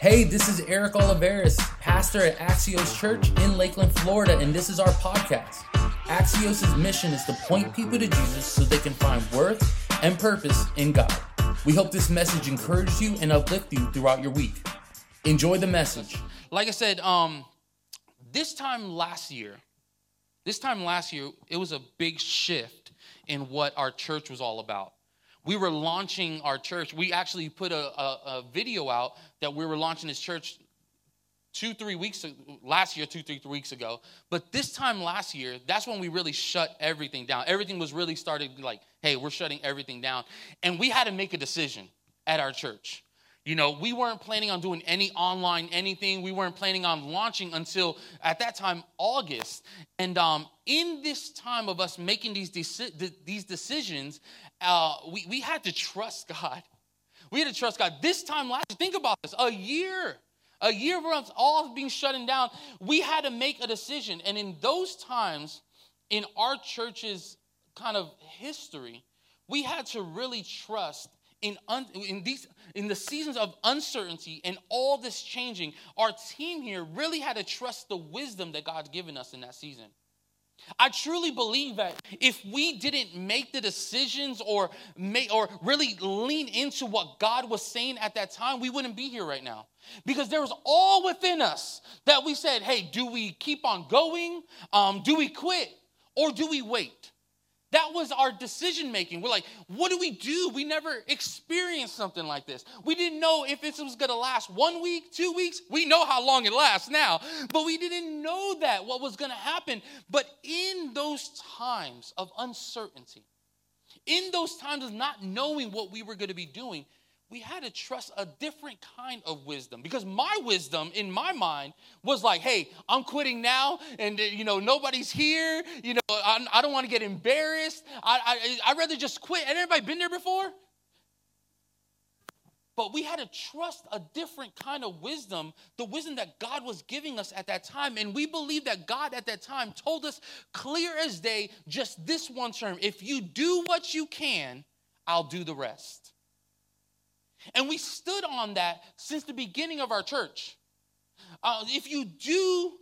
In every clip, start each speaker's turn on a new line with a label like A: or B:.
A: Hey, this is Eric Oliveris, pastor at Axios Church in Lakeland, Florida, and this is our podcast. Axios' mission is to point people to Jesus so they can find worth and purpose in God. We hope this message encourages you and uplifts you throughout your week. Enjoy the message.
B: Like I said, um, this time last year, this time last year, it was a big shift in what our church was all about. We were launching our church. We actually put a, a, a video out that we were launching this church two, three weeks last year, two, three, three weeks ago. But this time last year, that's when we really shut everything down. Everything was really started like, hey, we're shutting everything down. And we had to make a decision at our church. You know, we weren't planning on doing any online anything. We weren't planning on launching until at that time August. And um, in this time of us making these deci- these decisions, uh, we we had to trust God. We had to trust God. This time last, year, think about this: a year, a year of us all being shutting down. We had to make a decision, and in those times, in our church's kind of history, we had to really trust in, un, in, these, in the seasons of uncertainty and all this changing, our team here really had to trust the wisdom that God's given us in that season. I truly believe that if we didn't make the decisions or make or really lean into what God was saying at that time, we wouldn't be here right now. Because there was all within us that we said, hey, do we keep on going? Um, do we quit? Or do we wait? That was our decision making. We're like, what do we do? We never experienced something like this. We didn't know if this was going to last one week, two weeks. We know how long it lasts now, but we didn't know that what was going to happen. But in those times of uncertainty, in those times of not knowing what we were going to be doing, we had to trust a different kind of wisdom because my wisdom in my mind was like hey i'm quitting now and uh, you know nobody's here you know i, I don't want to get embarrassed I, I, i'd rather just quit and everybody been there before but we had to trust a different kind of wisdom, the wisdom that God was giving us at that time. And we believe that God at that time told us clear as day just this one term if you do what you can, I'll do the rest. And we stood on that since the beginning of our church. Uh, if you do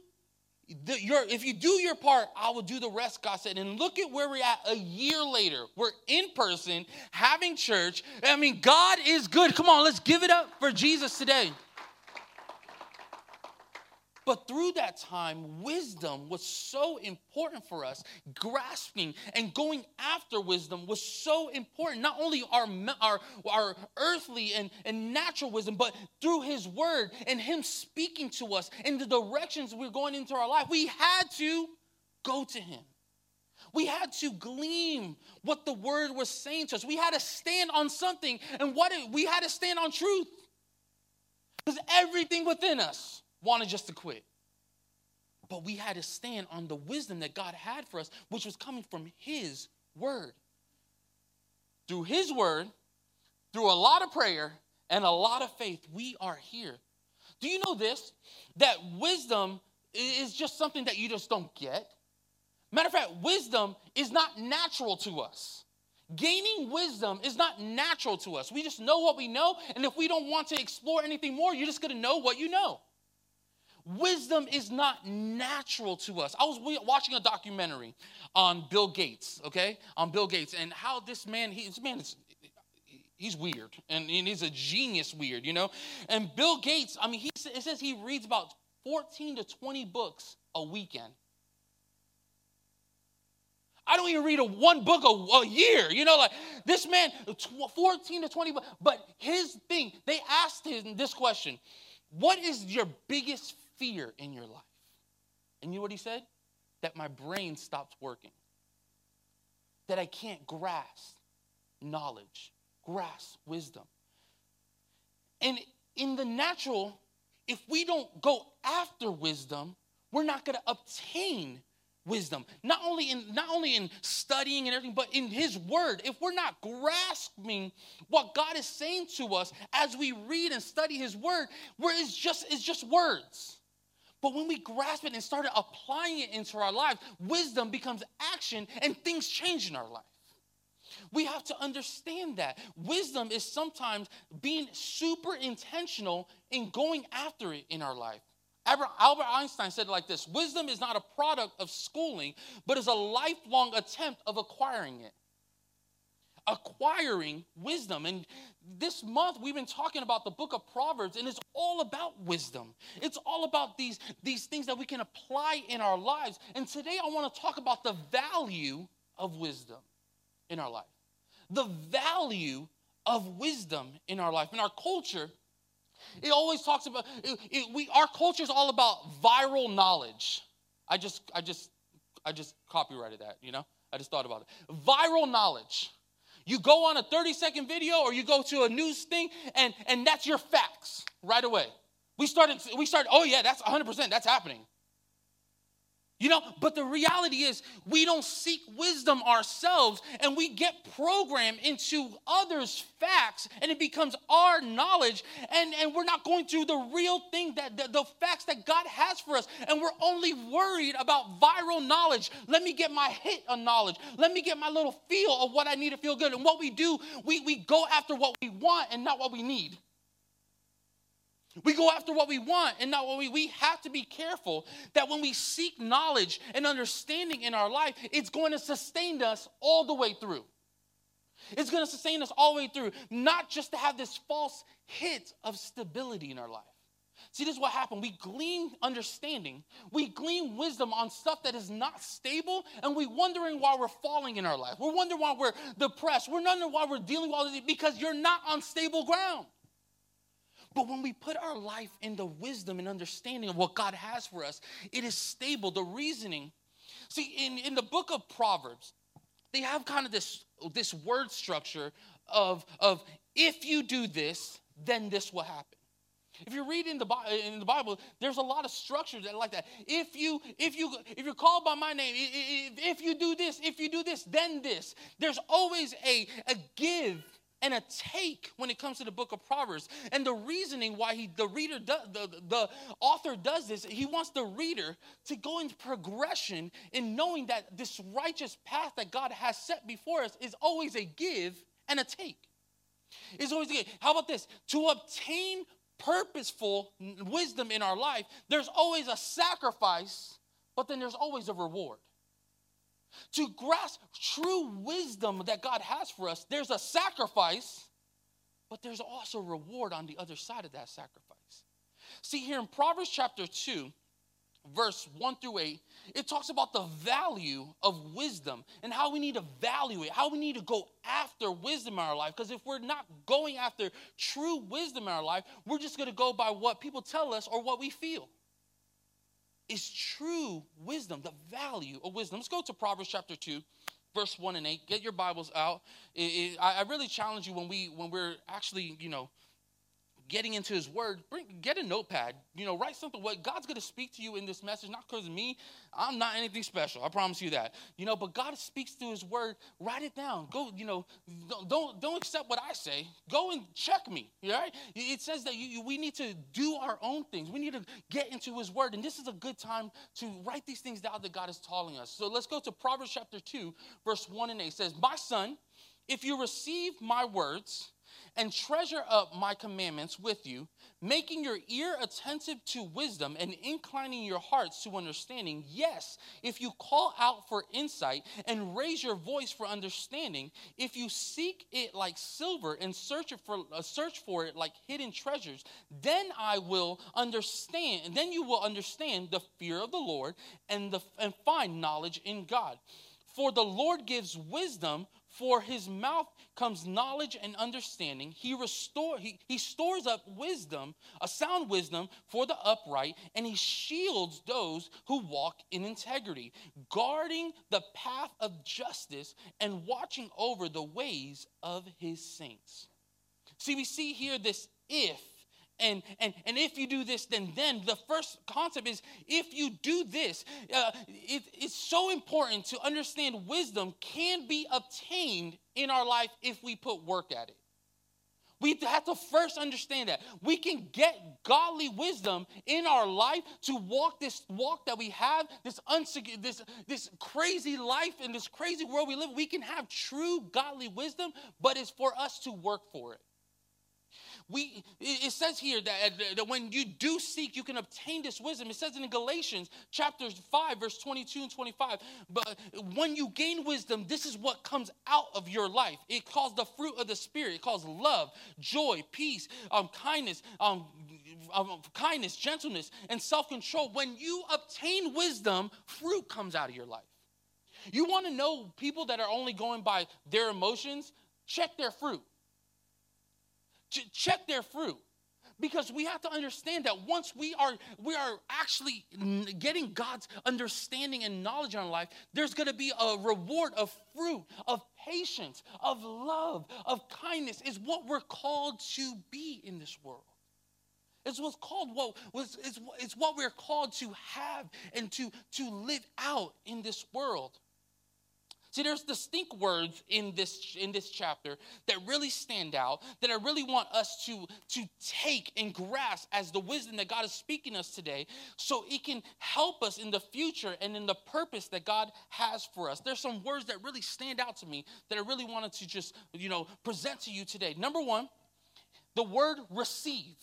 B: the, your, if you do your part, I will do the rest, God said. And look at where we're at a year later. We're in person, having church. I mean, God is good. Come on, let's give it up for Jesus today. But through that time, wisdom was so important for us. Grasping and going after wisdom was so important. Not only our, our, our earthly and, and natural wisdom, but through His Word and Him speaking to us in the directions we're going into our life. We had to go to Him. We had to glean what the Word was saying to us. We had to stand on something, and what it, we had to stand on truth. Because everything within us wanted just to quit. But we had to stand on the wisdom that God had for us, which was coming from His Word. Through His Word, through a lot of prayer and a lot of faith, we are here. Do you know this? That wisdom is just something that you just don't get. Matter of fact, wisdom is not natural to us. Gaining wisdom is not natural to us. We just know what we know, and if we don't want to explore anything more, you're just gonna know what you know. Wisdom is not natural to us. I was watching a documentary on Bill Gates, okay? On Bill Gates and how this man, he, this man is, he's weird and, he's a genius weird, you know? And Bill Gates, I mean, he, it says he reads about 14 to 20 books a weekend. I don't even read a one book a, a, year. You know, like this man, 14 to 20 books. But his thing, they asked him this question What is your biggest fear in your life. And you know what he said? That my brain stops working. That I can't grasp knowledge, grasp wisdom. And in the natural, if we don't go after wisdom, we're not going to obtain wisdom not only in not only in studying and everything but in his word if we're not grasping what god is saying to us as we read and study his word where it's just it's just words but when we grasp it and start applying it into our lives, wisdom becomes action and things change in our life. We have to understand that. Wisdom is sometimes being super intentional in going after it in our life. Albert Einstein said it like this Wisdom is not a product of schooling, but is a lifelong attempt of acquiring it. Acquiring wisdom. And this month we've been talking about the book of Proverbs, and it's all about wisdom. It's all about these, these things that we can apply in our lives. And today I want to talk about the value of wisdom in our life. The value of wisdom in our life. In our culture, it always talks about it, it, we our culture is all about viral knowledge. I just I just I just copyrighted that, you know? I just thought about it. Viral knowledge. You go on a 30 second video or you go to a news thing and and that's your facts right away. We started we started oh yeah, that's 100% that's happening. You know, but the reality is we don't seek wisdom ourselves and we get programmed into others' facts and it becomes our knowledge and, and we're not going through the real thing that the, the facts that God has for us. And we're only worried about viral knowledge. Let me get my hit of knowledge. Let me get my little feel of what I need to feel good. And what we do, we, we go after what we want and not what we need. We go after what we want and not what we we have to be careful that when we seek knowledge and understanding in our life, it's going to sustain us all the way through. It's going to sustain us all the way through, not just to have this false hit of stability in our life. See, this is what happened. We glean understanding, we glean wisdom on stuff that is not stable, and we wondering why we're falling in our life. We're wondering why we're depressed. We're wondering why we're dealing with all this because you're not on stable ground. But when we put our life in the wisdom and understanding of what God has for us, it is stable. The reasoning. See, in, in the book of Proverbs, they have kind of this, this word structure of, of if you do this, then this will happen. If you read in the, in the Bible, there's a lot of structures that like that. If you if you if you're called by my name, if you do this, if you do this, then this. There's always a, a give and a take when it comes to the book of Proverbs. And the reasoning why he, the reader, does, the, the author does this, he wants the reader to go into progression in knowing that this righteous path that God has set before us is always a give and a take. It's always a give. How about this? To obtain purposeful wisdom in our life, there's always a sacrifice, but then there's always a reward. To grasp true wisdom that God has for us, there's a sacrifice, but there's also reward on the other side of that sacrifice. See, here in Proverbs chapter 2, verse 1 through 8, it talks about the value of wisdom and how we need to value it, how we need to go after wisdom in our life. Because if we're not going after true wisdom in our life, we're just going to go by what people tell us or what we feel is true wisdom, the value of wisdom. Let's go to Proverbs chapter 2, verse 1 and 8. Get your Bibles out. It, it, I, I really challenge you when we when we're actually, you know, getting into his word, bring, get a notepad, you know, write something. What God's going to speak to you in this message, not because of me. I'm not anything special. I promise you that. You know, but God speaks through his word. Write it down. Go, you know, don't don't accept what I say. Go and check me. Right? It says that you, we need to do our own things. We need to get into his word. And this is a good time to write these things down that God is telling us. So let's go to Proverbs chapter 2, verse 1 and 8. It says, My son, if you receive my words, and treasure up my commandments with you, making your ear attentive to wisdom and inclining your hearts to understanding. Yes, if you call out for insight and raise your voice for understanding, if you seek it like silver and search it for uh, search for it like hidden treasures, then I will understand, and then you will understand the fear of the Lord and the and find knowledge in God. For the Lord gives wisdom for his mouth comes knowledge and understanding. He restore he, he stores up wisdom, a sound wisdom for the upright, and he shields those who walk in integrity, guarding the path of justice and watching over the ways of his saints. See, we see here this if and and and if you do this then then the first concept is if you do this uh, it, it's so important to understand wisdom can be obtained in our life if we put work at it. We have to first understand that. We can get godly wisdom in our life to walk this walk that we have, this this this crazy life in this crazy world we live. We can have true godly wisdom, but it's for us to work for it we it says here that, that when you do seek you can obtain this wisdom. It says in galatians chapter 5 verse 22 and 25 but when you gain wisdom this is what comes out of your life. It calls the fruit of the spirit. It calls love joy peace um, kindness um, um, kindness gentleness and self-control. When you obtain wisdom fruit comes out of your life. You want to know people that are only going by their emotions? Check their fruit check their fruit. Because we have to understand that once we are we are actually getting god's understanding and knowledge on our life there's going to be a reward of fruit of patience of love of kindness. Is what we're called to be in this world. It's what's called what was it's, it's what we're called to have and to to live out in this world See, there's distinct words in this in this chapter that really stand out, that I really want us to, to take and grasp as the wisdom that God is speaking us today, so it can help us in the future and in the purpose that God has for us. There's some words that really stand out to me that I really wanted to just, you know, present to you today. Number one, the word receive.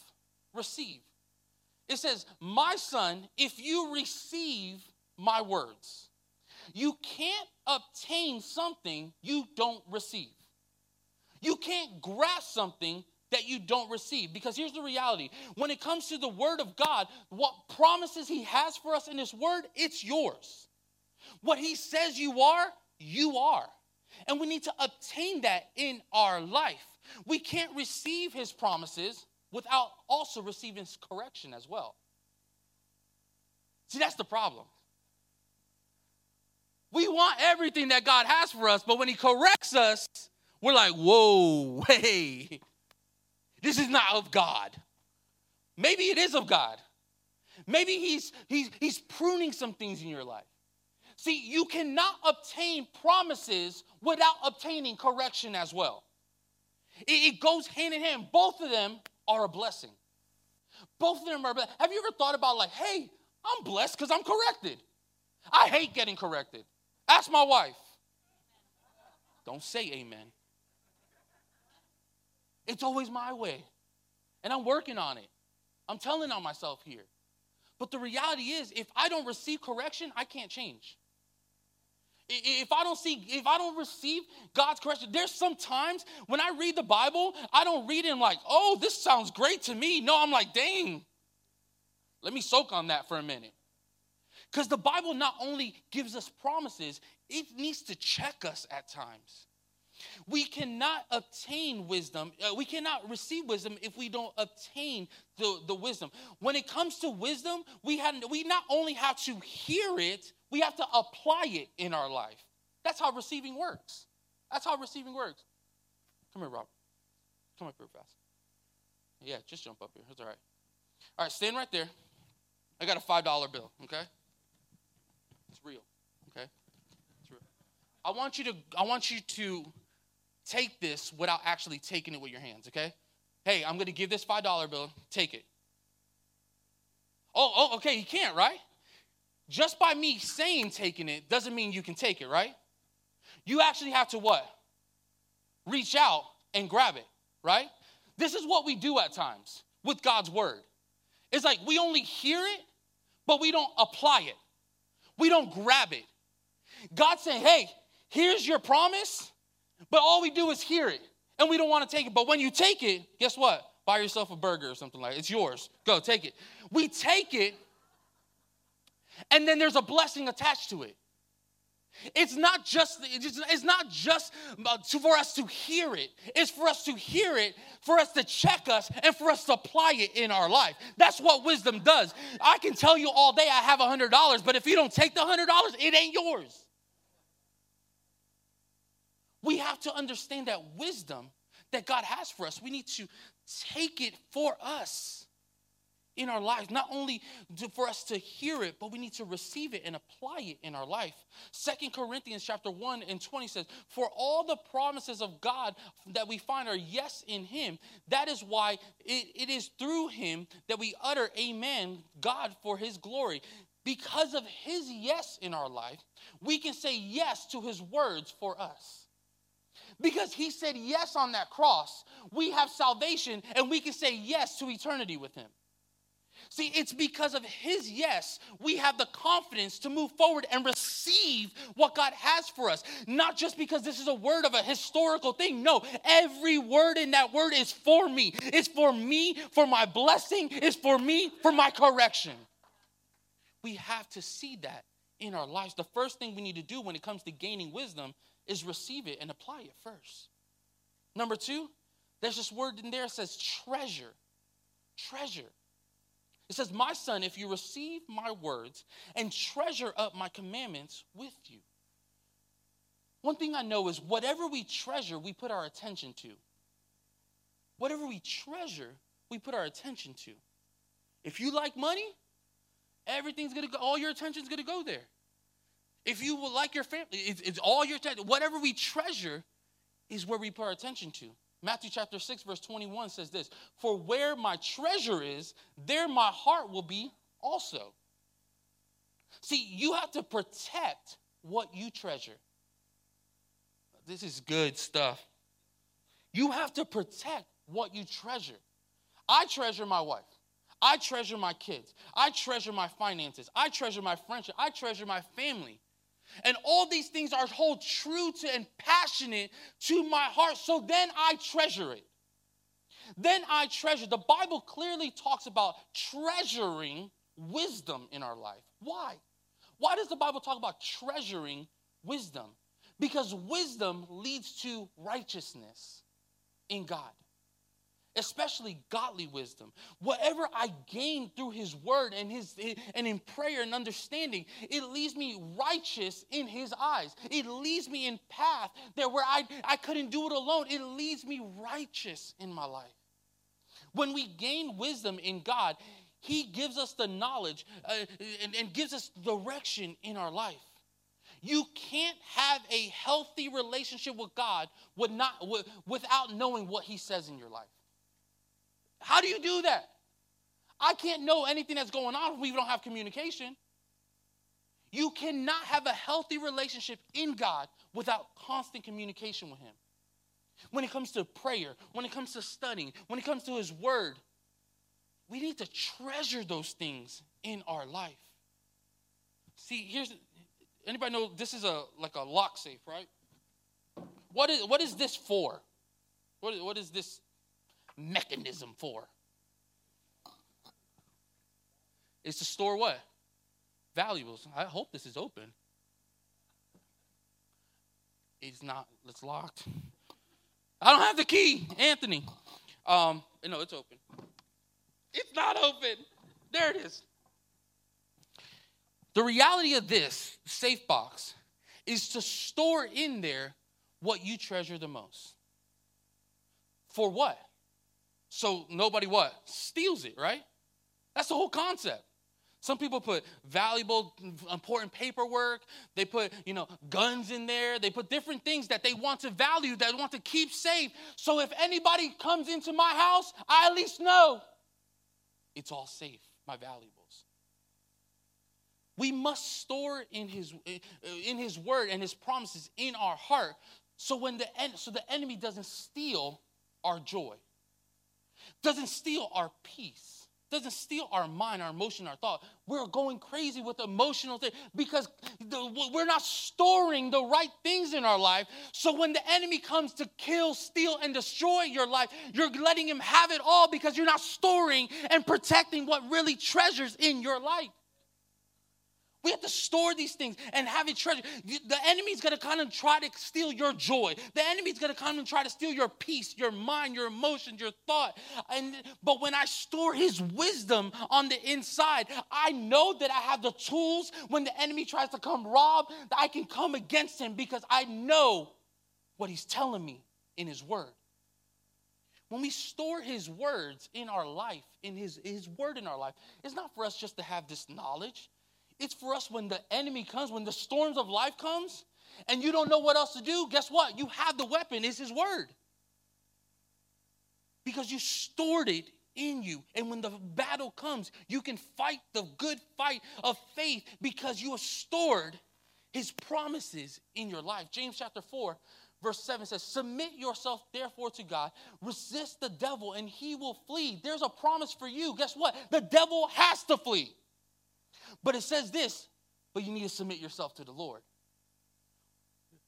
B: Receive. It says, My son, if you receive my words. You can't obtain something you don't receive. You can't grasp something that you don't receive. Because here's the reality when it comes to the Word of God, what promises He has for us in His Word, it's yours. What He says you are, you are. And we need to obtain that in our life. We can't receive His promises without also receiving His correction as well. See, that's the problem. We want everything that God has for us, but when He corrects us, we're like, whoa, hey, this is not of God. Maybe it is of God. Maybe he's, he's, he's pruning some things in your life. See, you cannot obtain promises without obtaining correction as well. It, it goes hand in hand. Both of them are a blessing. Both of them are. Have you ever thought about, like, hey, I'm blessed because I'm corrected? I hate getting corrected. Ask my wife. Don't say amen. It's always my way. And I'm working on it. I'm telling on myself here. But the reality is, if I don't receive correction, I can't change. If I don't see, if I don't receive God's correction, there's some times when I read the Bible, I don't read it and like, oh, this sounds great to me. No, I'm like, dang. Let me soak on that for a minute. Because the Bible not only gives us promises, it needs to check us at times. We cannot obtain wisdom, uh, we cannot receive wisdom if we don't obtain the, the wisdom. When it comes to wisdom, we, have, we not only have to hear it, we have to apply it in our life. That's how receiving works. That's how receiving works. Come here, Rob. Come up here fast. Yeah, just jump up here. That's all right. All right, stand right there. I got a $5 bill, okay? It's real. Okay? It's real. I want you to I want you to take this without actually taking it with your hands, okay? Hey, I'm gonna give this five dollar bill, take it. Oh, oh, okay, you can't, right? Just by me saying taking it doesn't mean you can take it, right? You actually have to what? Reach out and grab it, right? This is what we do at times with God's word. It's like we only hear it, but we don't apply it. We don't grab it. God's saying, hey, here's your promise, but all we do is hear it and we don't want to take it. But when you take it, guess what? Buy yourself a burger or something like that. It's yours. Go, take it. We take it, and then there's a blessing attached to it. It's not just it's not just uh, for us to hear it. It's for us to hear it, for us to check us, and for us to apply it in our life. That's what wisdom does. I can tell you all day I have a hundred dollars, but if you don't take the hundred dollars, it ain't yours. We have to understand that wisdom that God has for us. We need to take it for us. in our lives not only for us to hear it but we need to receive it and apply it in our life second corinthians chapter 1 and 20 says for all the promises of god that we find are yes in him that is why it, it is through him that we utter amen god for his glory because of his yes in our life we can say yes to his words for us because he said yes on that cross, we have salvation and we can say yes to eternity with him. See, it's because of his yes, we have the confidence to move forward and receive what God has for us. Not just because this is a word of a historical thing. No, every word in that word is for me. It's for me, for my blessing, it's for me, for my correction. We have to see that in our lives. The first thing we need to do when it comes to gaining wisdom is receive it and apply it first. Number two, there's this word in there that says treasure. Treasure. It says, My son, if you receive my words and treasure up my commandments with you. One thing I know is whatever we treasure, we put our attention to. Whatever we treasure, we put our attention to. If you like money, everything's gonna go, all your attention's gonna go there. If you will like your family, it's, it's all your attention. Whatever we treasure is where we put our attention to. Matthew chapter 6, verse 21 says this For where my treasure is, there my heart will be also. See, you have to protect what you treasure. This is good stuff. You have to protect what you treasure. I treasure my wife. I treasure my kids. I treasure my finances. I treasure my friendship. I treasure my family. And all these things are hold true to and passionate to my heart. So then I treasure it. Then I treasure. The Bible clearly talks about treasuring wisdom in our life. Why? Why does the Bible talk about treasuring wisdom? Because wisdom leads to righteousness in God especially godly wisdom. Whatever I gain through his word and his and in prayer and understanding, it leaves me righteous in his eyes. It leads me in path that where I, I couldn't do it alone. It leads me righteous in my life. When we gain wisdom in God, he gives us the knowledge uh, and, and gives us direction in our life. You can't have a healthy relationship with God with not, without knowing what He says in your life. How do you do that? I can't know anything that's going on if we don't have communication. You cannot have a healthy relationship in God without constant communication with Him. When it comes to prayer, when it comes to studying, when it comes to His Word, we need to treasure those things in our life. See, here's anybody know this is a like a lock safe, right? What is what is this for? What, what is this mechanism for? Is to store what? Valuables. I hope this is open. It's not, it's locked. I don't have the key, Anthony. Um, no, it's open. It's not open. There it is. The reality of this safe box is to store in there what you treasure the most. For what? So nobody what? Steals it, right? That's the whole concept. Some people put valuable, important paperwork. They put, you know, guns in there. They put different things that they want to value, that want to keep safe. So if anybody comes into my house, I at least know it's all safe, my valuables. We must store in his in his word and his promises in our heart so when the so the enemy doesn't steal our joy doesn't steal our peace, doesn't steal our mind, our emotion, our thought. We're going crazy with emotional things because we're not storing the right things in our life. So when the enemy comes to kill, steal, and destroy your life, you're letting him have it all because you're not storing and protecting what really treasures in your life. We have to store these things and have it treasured. The enemy's gonna come and try to steal your joy. The enemy's gonna come and try to steal your peace, your mind, your emotions, your thought. And but when I store his wisdom on the inside, I know that I have the tools when the enemy tries to come rob, that I can come against him because I know what he's telling me in his word. when we store his words in our life, in his, his word in our life, it's not for us just to have this knowledge. It's for us when the enemy comes, when the storms of life comes, and you don't know what else to do, guess what? You have the weapon, is his word. Because you stored it in you. And when the battle comes, you can fight the good fight of faith because you have stored his promises in your life. James chapter 4, verse 7 says, Submit yourself therefore to God, resist the devil, and he will flee. There's a promise for you. Guess what? The devil has to flee. But it says this, but you need to submit yourself to the Lord.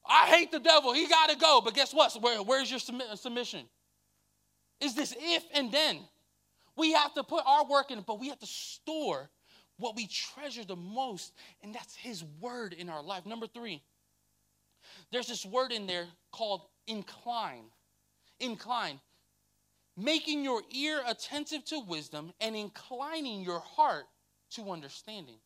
B: I hate the devil. He got to go. But guess what? Where, where's your submission? Is this if and then? We have to put our work in, but we have to store what we treasure the most, and that's His word in our life. Number three, there's this word in there called incline. Incline. Making your ear attentive to wisdom and inclining your heart to understanding.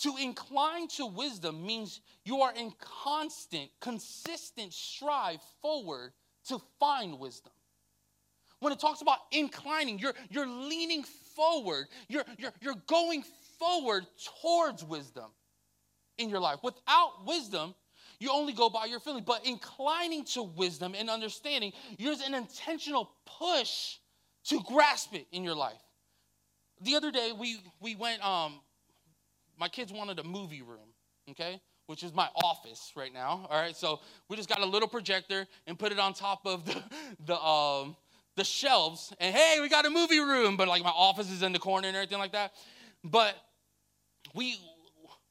B: To incline to wisdom means you are in constant, consistent strive forward to find wisdom. When it talks about inclining, you're, you're leaning forward, you're, you're, you're going forward towards wisdom in your life. Without wisdom, you only go by your feeling. But inclining to wisdom and understanding, there's an intentional push to grasp it in your life. The other day, we, we went, um, my kids wanted a movie room, okay? Which is my office right now. All right, so we just got a little projector and put it on top of the, the um, the shelves and hey, we got a movie room, but like my office is in the corner and everything like that. But we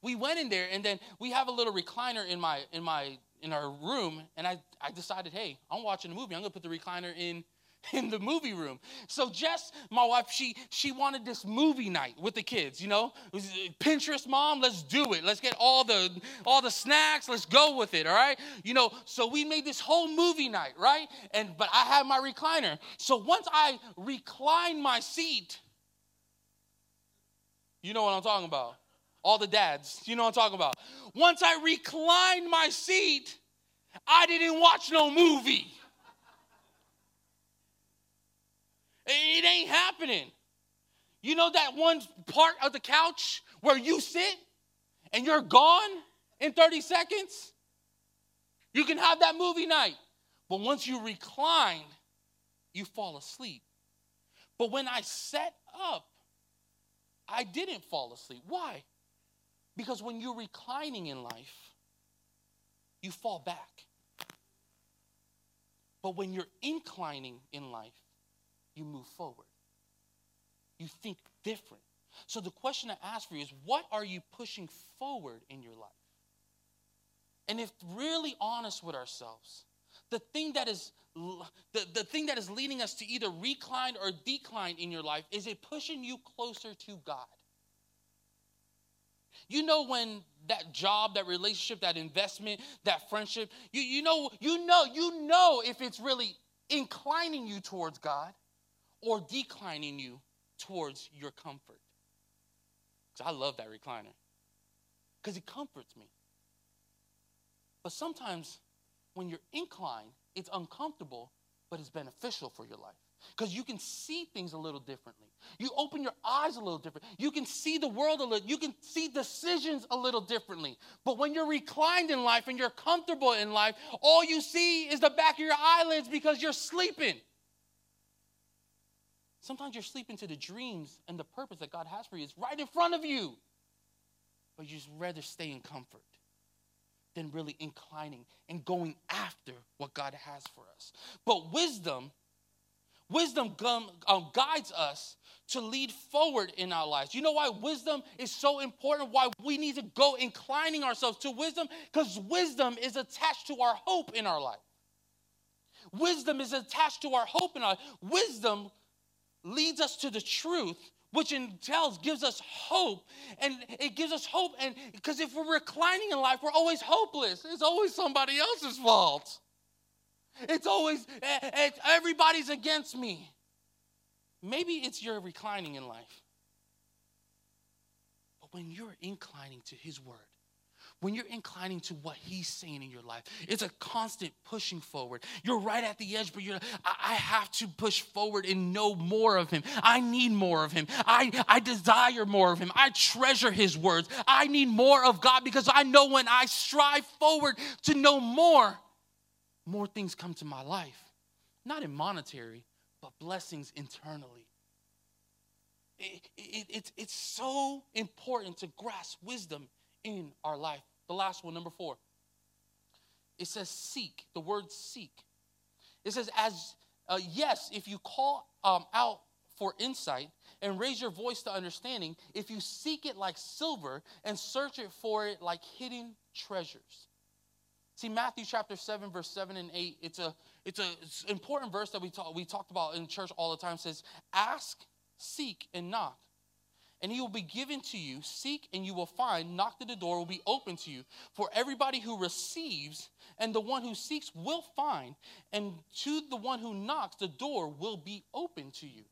B: we went in there and then we have a little recliner in my in my in our room and I, I decided, hey, I'm watching a movie. I'm gonna put the recliner in in the movie room. So Jess, my wife, she she wanted this movie night with the kids. You know, Pinterest mom, let's do it. Let's get all the all the snacks. Let's go with it. All right. You know, so we made this whole movie night, right? And but I had my recliner. So once I recline my seat, you know what I'm talking about. All the dads, you know what I'm talking about. Once I reclined my seat, I didn't watch no movie. It ain't happening. You know that one part of the couch where you sit and you're gone in 30 seconds? You can have that movie night. But once you recline, you fall asleep. But when I set up, I didn't fall asleep. Why? Because when you're reclining in life, you fall back. But when you're inclining in life, you move forward. You think different. So the question I ask for you is what are you pushing forward in your life? And if really honest with ourselves, the thing that is the, the thing that is leading us to either recline or decline in your life is it pushing you closer to God. You know when that job, that relationship, that investment, that friendship, you, you know, you know, you know if it's really inclining you towards God or declining you towards your comfort. Because I love that recliner, because it comforts me. But sometimes when you're inclined, it's uncomfortable, but it's beneficial for your life. Because you can see things a little differently. You open your eyes a little different. You can see the world a little, you can see decisions a little differently. But when you're reclined in life and you're comfortable in life, all you see is the back of your eyelids because you're sleeping. Sometimes you're sleeping to the dreams and the purpose that God has for you. is right in front of you. But you just rather stay in comfort than really inclining and going after what God has for us. But wisdom, wisdom um, guides us to lead forward in our lives. You know why wisdom is so important? Why we need to go inclining ourselves to wisdom? Because wisdom is attached to our hope in our life. Wisdom is attached to our hope in our life. Wisdom leads us to the truth which tells gives us hope. And it gives us hope and because if we're reclining in life we're always hopeless. It's always somebody else's fault. It's always it's, everybody's against me. Maybe it's your reclining in life. But when you're inclining to his word when you're inclining to what he's saying in your life, it's a constant pushing forward. You're right at the edge, but you're I, I have to push forward and know more of him. I need more of him. I, I desire more of him. I treasure his words. I need more of God because I know when I strive forward to know more, more things come to my life. Not in monetary, but blessings internally. It, it, it, it's so important to grasp wisdom in our life. The last one, number four. It says seek, the word seek. It says, as uh, yes, if you call um, out for insight and raise your voice to understanding, if you seek it like silver and search it for it like hidden treasures. See, Matthew chapter 7, verse 7 and 8, it's a it's an important verse that we talk, we talked about in church all the time. It says, ask, seek, and knock and he will be given to you. Seek and you will find. Knock at the door will be open to you. For everybody who receives and the one who seeks will find, and to the one who knocks, the door will be open to you.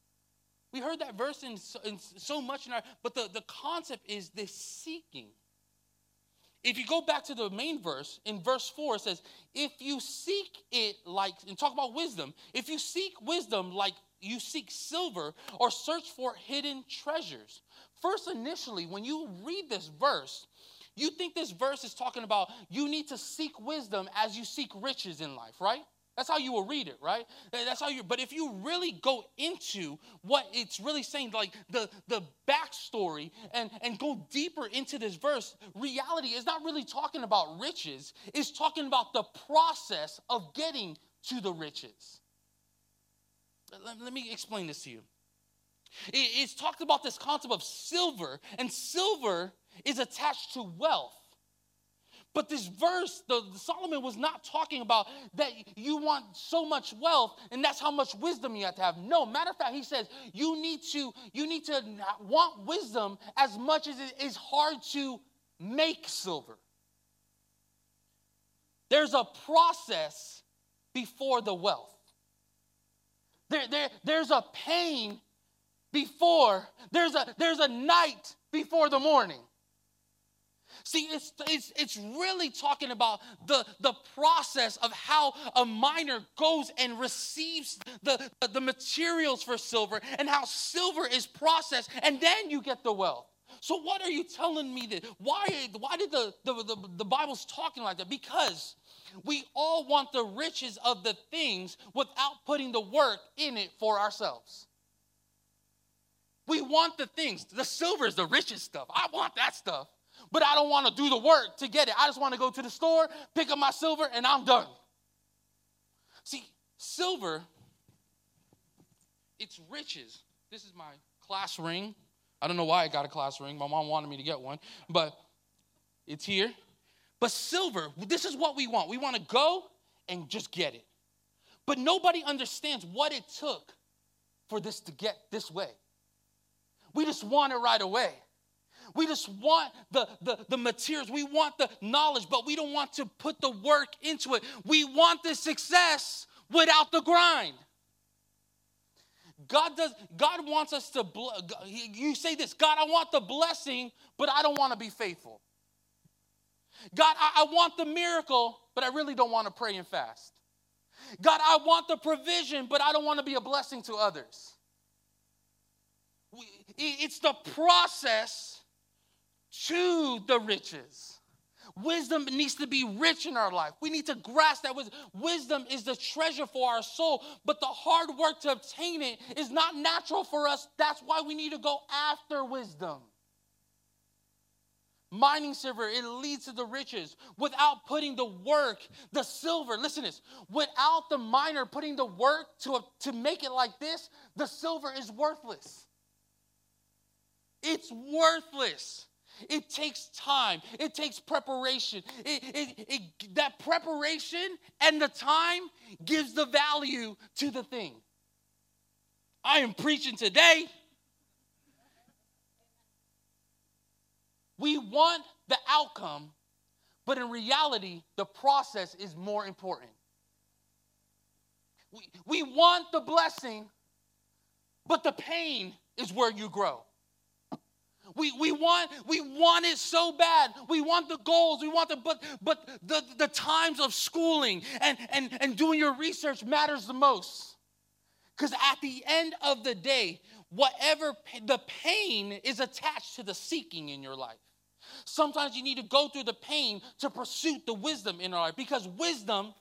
B: We heard that verse in so, in so much in our, but the, the concept is this seeking. If you go back to the main verse, in verse 4, it says, If you seek it like, and talk about wisdom, if you seek wisdom like you seek silver or search for hidden treasures. First, initially, when you read this verse, you think this verse is talking about you need to seek wisdom as you seek riches in life, right? That's how you will read it, right? That's how you. But if you really go into what it's really saying, like the the backstory, and and go deeper into this verse, reality is not really talking about riches. It's talking about the process of getting to the riches. Let, let me explain this to you. It, it's talked about this concept of silver, and silver is attached to wealth. But this verse, the, the, Solomon was not talking about that you want so much wealth and that's how much wisdom you have to have. No, matter of fact, he says you need to you need to want wisdom as much as it is hard to make silver. There's a process before the wealth. There, there, there's a pain before, there's a, there's a night before the morning. See, it's, it's, it's really talking about the, the process of how a miner goes and receives the, the materials for silver and how silver is processed, and then you get the wealth. So, what are you telling me that? Why, why did the, the, the, the Bible's talking like that? Because we all want the riches of the things without putting the work in it for ourselves. We want the things. The silver is the richest stuff. I want that stuff. But I don't want to do the work to get it. I just want to go to the store, pick up my silver, and I'm done. See, silver, it's riches. This is my class ring. I don't know why I got a class ring. My mom wanted me to get one, but it's here. But silver, this is what we want. We want to go and just get it. But nobody understands what it took for this to get this way. We just want it right away. We just want the, the, the materials, we want the knowledge, but we don't want to put the work into it. We want the success without the grind. God does God wants us to you say this, God, I want the blessing, but I don't want to be faithful. God, I, I want the miracle, but I really don't want to pray and fast. God, I want the provision, but I don't want to be a blessing to others. It's the process to the riches. Wisdom needs to be rich in our life. We need to grasp that wisdom. Wisdom is the treasure for our soul, but the hard work to obtain it is not natural for us. That's why we need to go after wisdom mining silver, it leads to the riches. Without putting the work, the silver, listen this, without the miner putting the work to, to make it like this, the silver is worthless. It's worthless. It takes time. It takes preparation. It, it, it, that preparation and the time gives the value to the thing. I am preaching today. We want the outcome, but in reality, the process is more important. We, we want the blessing, but the pain is where you grow. We, we want we want it so bad. We want the goals. We want the but but the, the times of schooling and, and, and doing your research matters the most. Because at the end of the day, whatever the pain is attached to the seeking in your life. Sometimes you need to go through the pain to pursue the wisdom in our life because wisdom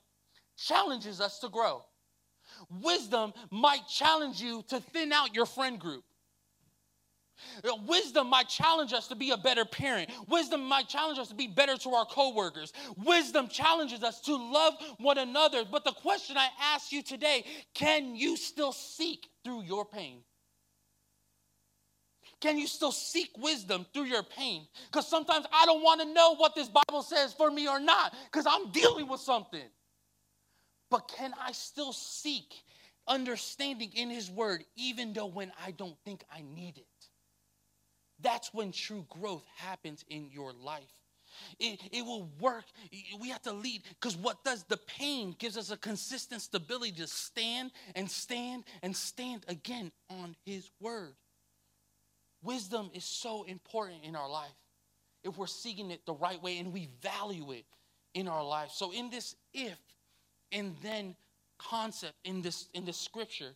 B: challenges us to grow. Wisdom might challenge you to thin out your friend group. Wisdom might challenge us to be a better parent. Wisdom might challenge us to be better to our coworkers. Wisdom challenges us to love one another. But the question I ask you today can you still seek through your pain? Can you still seek wisdom through your pain? Because sometimes I don't want to know what this Bible says for me or not because I'm dealing with something. But can I still seek understanding in His Word even though when I don't think I need it? That's when true growth happens in your life. It, it will work. We have to lead because what does the pain gives us a consistent stability to stand and stand and stand again on His word. Wisdom is so important in our life if we're seeking it the right way and we value it in our life. So in this if and then concept in this in this scripture,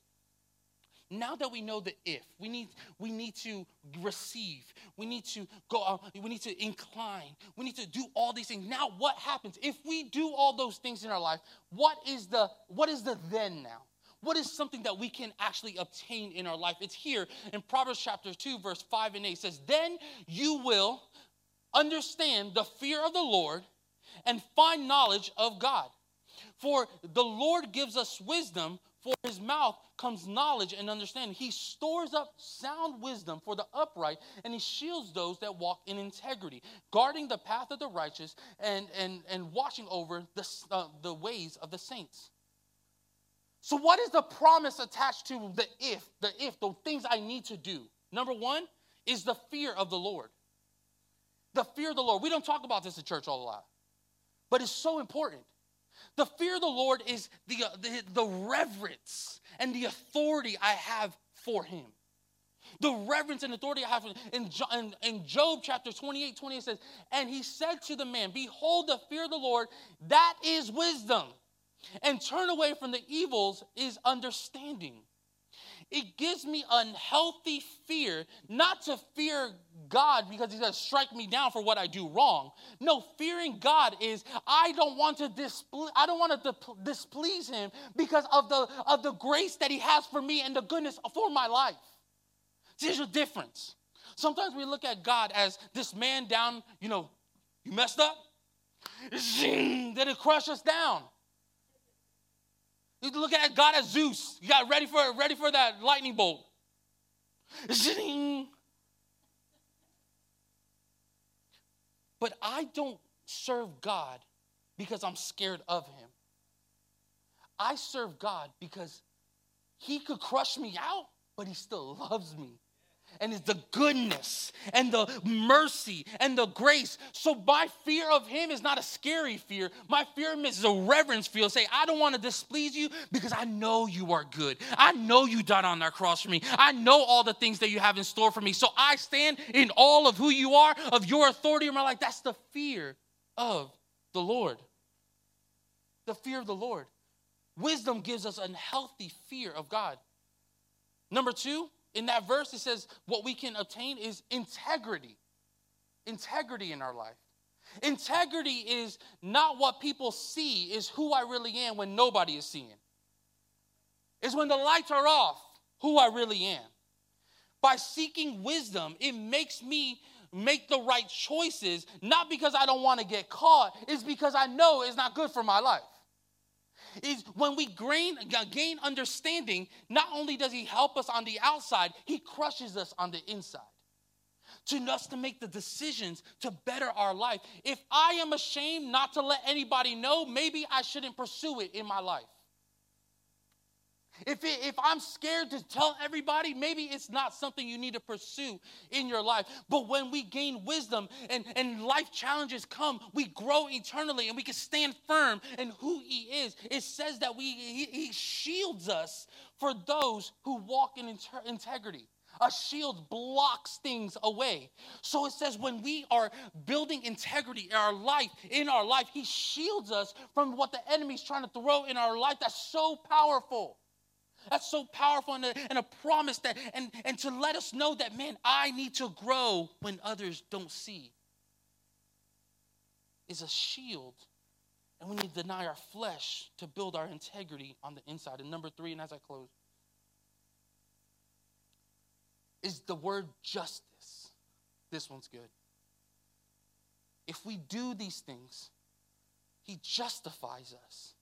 B: now that we know the if, we need, we need to receive, we need to go, we need to incline, we need to do all these things. Now, what happens if we do all those things in our life? What is the what is the then now? What is something that we can actually obtain in our life? It's here in Proverbs chapter 2, verse 5 and 8. It says, Then you will understand the fear of the Lord and find knowledge of God. For the Lord gives us wisdom, for his mouth comes knowledge and understanding. He stores up sound wisdom for the upright, and he shields those that walk in integrity, guarding the path of the righteous and, and, and watching over the, uh, the ways of the saints. So, what is the promise attached to the if, the if, the things I need to do? Number one is the fear of the Lord. The fear of the Lord. We don't talk about this in church all a lot, but it's so important. The fear of the Lord is the, uh, the, the reverence and the authority I have for him. The reverence and authority I have in, in, in Job chapter 28, 28 says, And he said to the man, Behold, the fear of the Lord, that is wisdom. And turn away from the evils is understanding. It gives me unhealthy fear, not to fear God because he's going to strike me down for what I do wrong. No, fearing God is I don't want to displease I don't want to displease him because of the of the grace that he has for me and the goodness for my life. There's a difference. Sometimes we look at God as this man down, you know, you messed up, zing, then it crush us down. You look at God as Zeus. You got ready for ready for that lightning bolt. But I don't serve God because I'm scared of him. I serve God because he could crush me out, but he still loves me and it's the goodness and the mercy and the grace. So my fear of him is not a scary fear. My fear of him is a reverence fear. Say, I don't want to displease you because I know you are good. I know you died on that cross for me. I know all the things that you have in store for me. So I stand in all of who you are, of your authority in my life. That's the fear of the Lord. The fear of the Lord. Wisdom gives us a healthy fear of God. Number two, in that verse, it says what we can obtain is integrity. Integrity in our life. Integrity is not what people see, is who I really am when nobody is seeing. Is when the lights are off, who I really am. By seeking wisdom, it makes me make the right choices, not because I don't want to get caught, it's because I know it's not good for my life is when we gain, gain understanding, not only does he help us on the outside, he crushes us on the inside. To us to make the decisions to better our life. If I am ashamed not to let anybody know, maybe I shouldn't pursue it in my life. If, it, if I'm scared to tell everybody, maybe it's not something you need to pursue in your life. But when we gain wisdom and, and life challenges come, we grow eternally and we can stand firm in who He is. It says that we, He, he shields us for those who walk in inter- integrity. A shield blocks things away. So it says when we are building integrity in our life, in our life, he shields us from what the enemy's trying to throw in our life. That's so powerful. That's so powerful and a, and a promise that and, and to let us know that man, I need to grow when others don't see. Is a shield and we need to deny our flesh to build our integrity on the inside. And number three, and as I close, is the word justice. This one's good. If we do these things, he justifies us.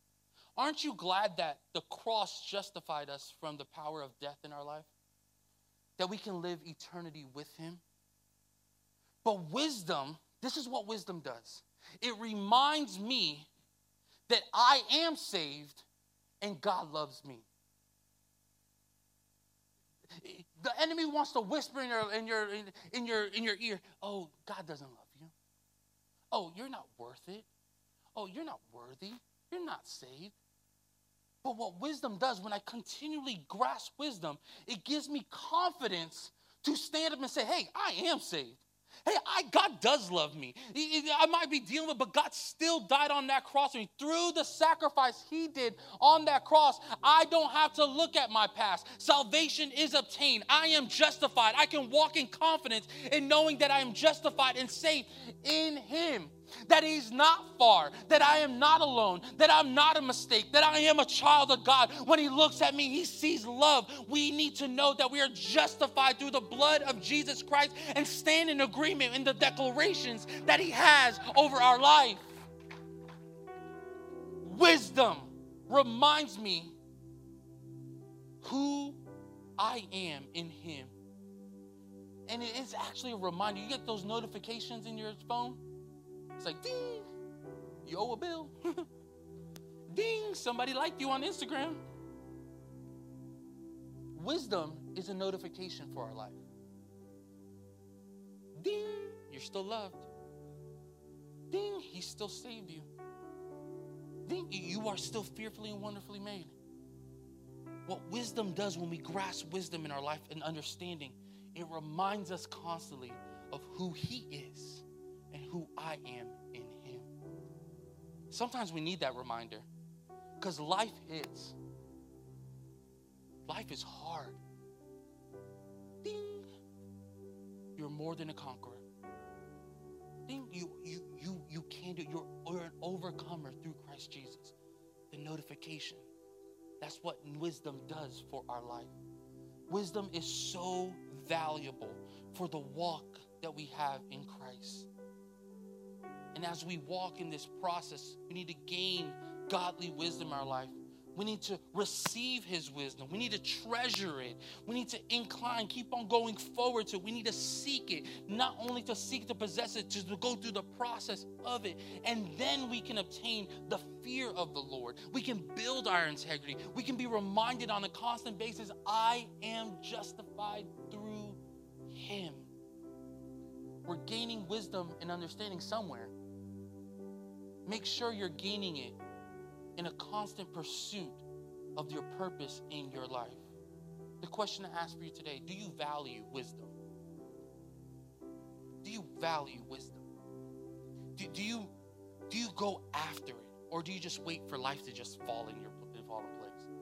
B: Aren't you glad that the cross justified us from the power of death in our life? That we can live eternity with him? But wisdom, this is what wisdom does it reminds me that I am saved and God loves me. The enemy wants to whisper in your, in your, in your, in your ear, oh, God doesn't love you. Oh, you're not worth it. Oh, you're not worthy. You're not saved. But what wisdom does, when I continually grasp wisdom, it gives me confidence to stand up and say, hey, I am saved. Hey, I, God does love me. I might be dealing with, but God still died on that cross. Through the sacrifice He did on that cross, I don't have to look at my past. Salvation is obtained. I am justified. I can walk in confidence in knowing that I am justified and safe in Him that He's not far, that I am not alone, that I'm not a mistake, that I am a child of God. When He looks at me, He sees love. We need to know that we are justified through the blood of Jesus Christ and stand in agreement in the declarations that He has over our life. Wisdom reminds me who I am in Him. And it is actually a reminder. You get those notifications in your phone? It's like, ding, you owe a bill. ding, somebody liked you on Instagram. Wisdom is a notification for our life. Ding, you're still loved. Ding, he still saved you. Ding, you are still fearfully and wonderfully made. What wisdom does when we grasp wisdom in our life and understanding, it reminds us constantly of who he is who I am in Him. Sometimes we need that reminder because life hits. Life is hard. Ding. You're more than a conqueror. Ding. You, you, you, you can do You're, you're an overcomer through Christ Jesus. The notification. That's what wisdom does for our life. Wisdom is so valuable for the walk that we have in Christ. And as we walk in this process, we need to gain godly wisdom in our life. We need to receive his wisdom. We need to treasure it. We need to incline, keep on going forward to it. We need to seek it, not only to seek to possess it, to go through the process of it. And then we can obtain the fear of the Lord. We can build our integrity. We can be reminded on a constant basis I am justified through him. We're gaining wisdom and understanding somewhere. Make sure you're gaining it in a constant pursuit of your purpose in your life. The question I ask for you today do you value wisdom? Do you value wisdom? Do, do, you, do you go after it? Or do you just wait for life to just fall in your fall in place?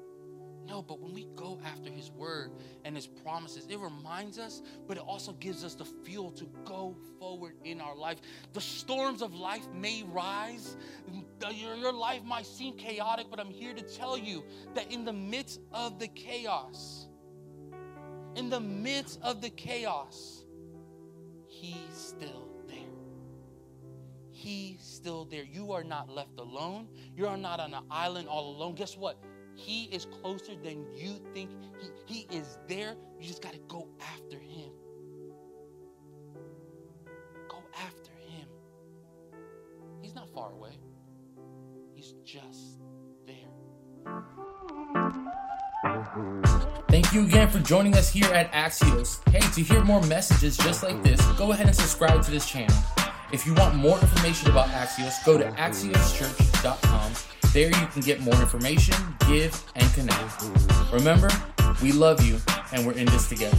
B: No, but when we go after His word and His promises, it reminds us, but it also gives us the fuel to go forward in our life. The storms of life may rise, your, life might seem chaotic, but I'm here to tell you that in the midst of the chaos, in the midst of the chaos, He's still there. He's still there. You are not left alone. You are not on an island all alone. Guess what? He is closer than you think. He, he is there. You just got to go after him. Go after him. He's not far away, he's just there.
A: Thank you again for joining us here at Axios. Hey, to hear more messages just like this, go ahead and subscribe to this channel. If you want more information about Axios, go to axioschurch.com there you can get more information, give, and connect. Remember, we love you and we're in this together.